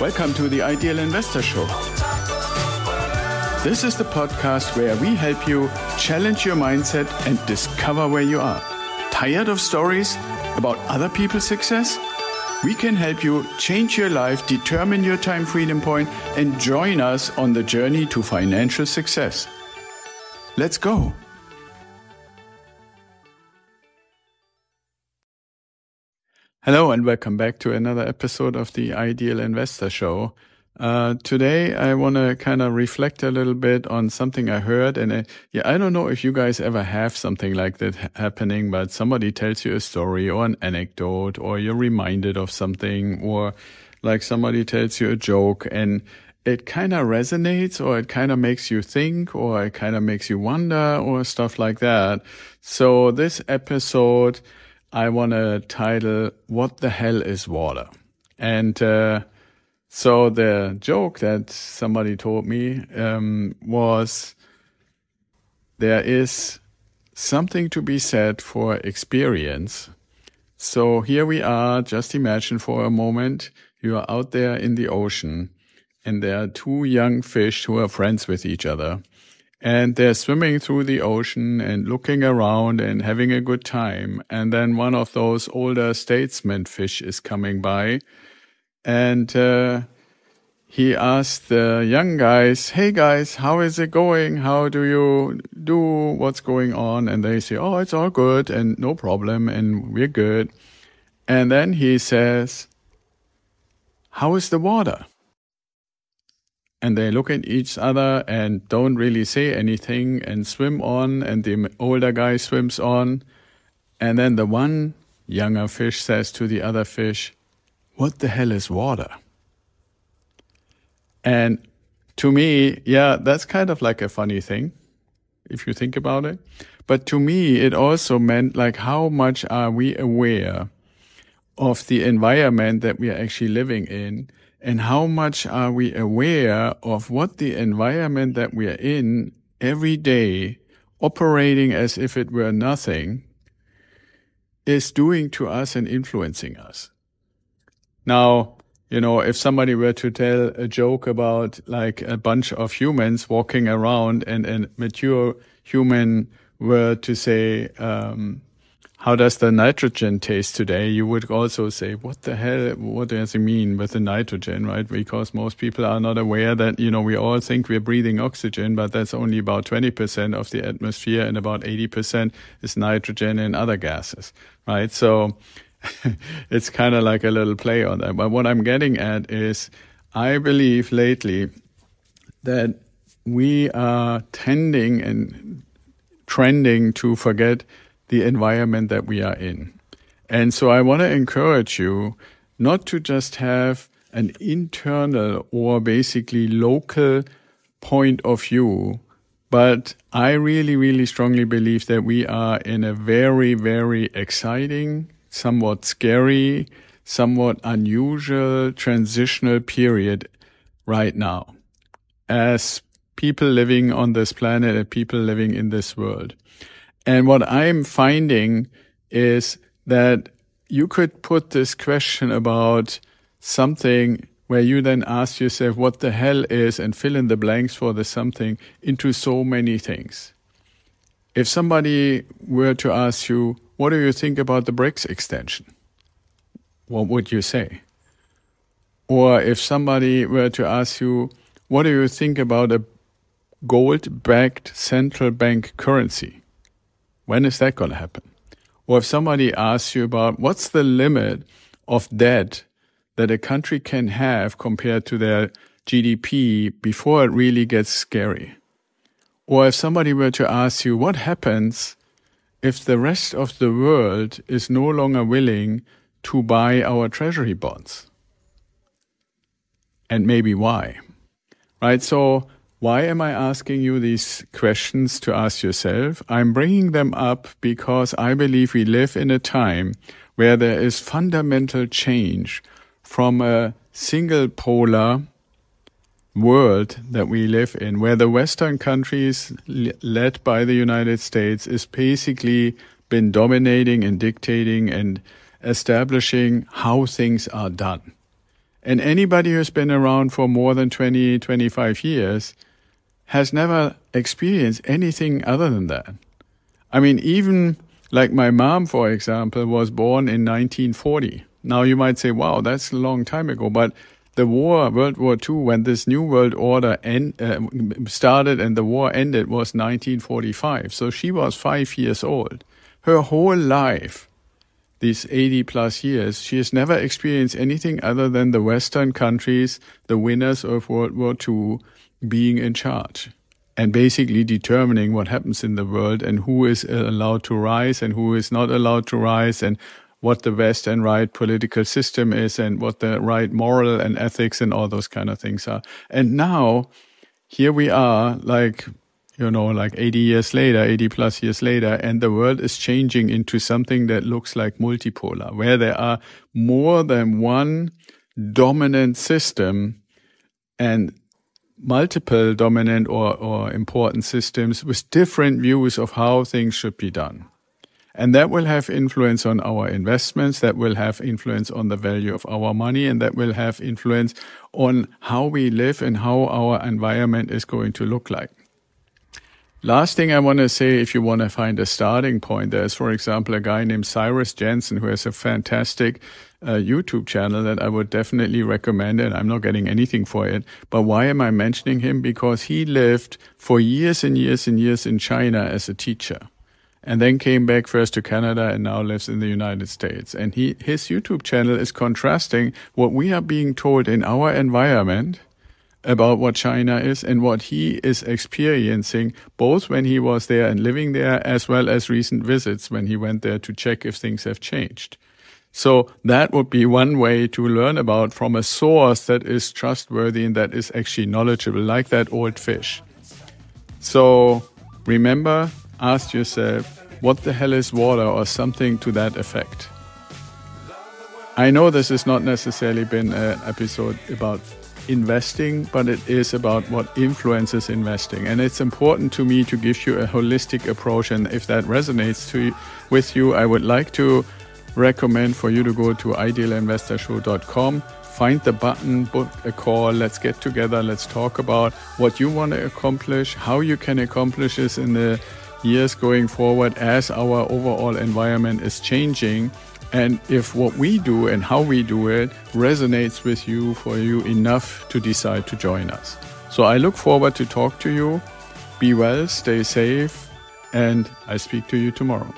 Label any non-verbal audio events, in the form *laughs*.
Welcome to the Ideal Investor Show. This is the podcast where we help you challenge your mindset and discover where you are. Tired of stories about other people's success? We can help you change your life, determine your time freedom point, and join us on the journey to financial success. Let's go. Hello, and welcome back to another episode of the Ideal Investor Show. Uh, today, I want to kind of reflect a little bit on something I heard. And uh, yeah, I don't know if you guys ever have something like that happening, but somebody tells you a story or an anecdote, or you're reminded of something, or like somebody tells you a joke and it kind of resonates or it kind of makes you think or it kind of makes you wonder or stuff like that. So this episode, I want to title What the Hell is Water? And uh, so the joke that somebody told me um, was there is something to be said for experience. So here we are. Just imagine for a moment you are out there in the ocean and there are two young fish who are friends with each other and they're swimming through the ocean and looking around and having a good time. And then one of those older statesman fish is coming by and uh, he asked the young guys, Hey guys, how is it going? How do you do? What's going on? And they say, Oh, it's all good and no problem and we're good. And then he says, How is the water? And they look at each other and don't really say anything and swim on and the older guy swims on. And then the one younger fish says to the other fish what the hell is water? And to me yeah that's kind of like a funny thing if you think about it. But to me it also meant like how much are we aware of the environment that we are actually living in and how much are we aware of what the environment that we are in every day, operating as if it were nothing, is doing to us and influencing us. Now, you know, if somebody were to tell a joke about like a bunch of humans walking around and a mature human were to say, um, how does the nitrogen taste today? You would also say, what the hell, what does it mean with the nitrogen, right? Because most people are not aware that, you know, we all think we're breathing oxygen, but that's only about 20% of the atmosphere and about 80% is nitrogen and other gases, right? So *laughs* it's kind of like a little play on that. But what I'm getting at is I believe lately that we are tending and trending to forget the environment that we are in. And so I want to encourage you not to just have an internal or basically local point of view, but I really, really strongly believe that we are in a very, very exciting, somewhat scary, somewhat unusual transitional period right now as people living on this planet and people living in this world. And what I'm finding is that you could put this question about something where you then ask yourself what the hell is and fill in the blanks for the something into so many things. If somebody were to ask you, what do you think about the BRICS extension? What would you say? Or if somebody were to ask you, what do you think about a gold backed central bank currency? When is that going to happen? Or if somebody asks you about what's the limit of debt that a country can have compared to their GDP before it really gets scary. Or if somebody were to ask you what happens if the rest of the world is no longer willing to buy our treasury bonds? And maybe why? Right? So why am I asking you these questions to ask yourself? I'm bringing them up because I believe we live in a time where there is fundamental change from a single polar world that we live in, where the Western countries led by the United States is basically been dominating and dictating and establishing how things are done. And anybody who's been around for more than 20, 25 years has never experienced anything other than that. I mean, even like my mom, for example, was born in 1940. Now you might say, wow, that's a long time ago, but the war, World War II, when this new world order uh, started and the war ended was 1945. So she was five years old. Her whole life, these 80 plus years, she has never experienced anything other than the Western countries, the winners of World War II, being in charge and basically determining what happens in the world and who is allowed to rise and who is not allowed to rise and what the best and right political system is and what the right moral and ethics and all those kind of things are. And now here we are like, you know, like 80 years later, 80 plus years later, and the world is changing into something that looks like multipolar, where there are more than one dominant system and multiple dominant or, or important systems with different views of how things should be done. And that will have influence on our investments, that will have influence on the value of our money, and that will have influence on how we live and how our environment is going to look like. Last thing I want to say, if you want to find a starting point, there's, for example, a guy named Cyrus Janssen who has a fantastic uh, YouTube channel that I would definitely recommend it. I'm not getting anything for it. But why am I mentioning him? Because he lived for years and years and years in China as a teacher and then came back first to Canada and now lives in the United States. And he, his YouTube channel is contrasting what we are being told in our environment about what China is and what he is experiencing, both when he was there and living there, as well as recent visits when he went there to check if things have changed. So that would be one way to learn about from a source that is trustworthy and that is actually knowledgeable, like that old fish. So remember, ask yourself, what the hell is water or something to that effect? I know this has not necessarily been an episode about investing, but it is about what influences investing. And it's important to me to give you a holistic approach. And if that resonates to, with you, I would like to recommend for you to go to idealinvestorshow.com, find the button, book a call, let's get together, let's talk about what you want to accomplish, how you can accomplish this in the years going forward as our overall environment is changing and if what we do and how we do it resonates with you for you enough to decide to join us. So I look forward to talk to you. Be well, stay safe, and I speak to you tomorrow.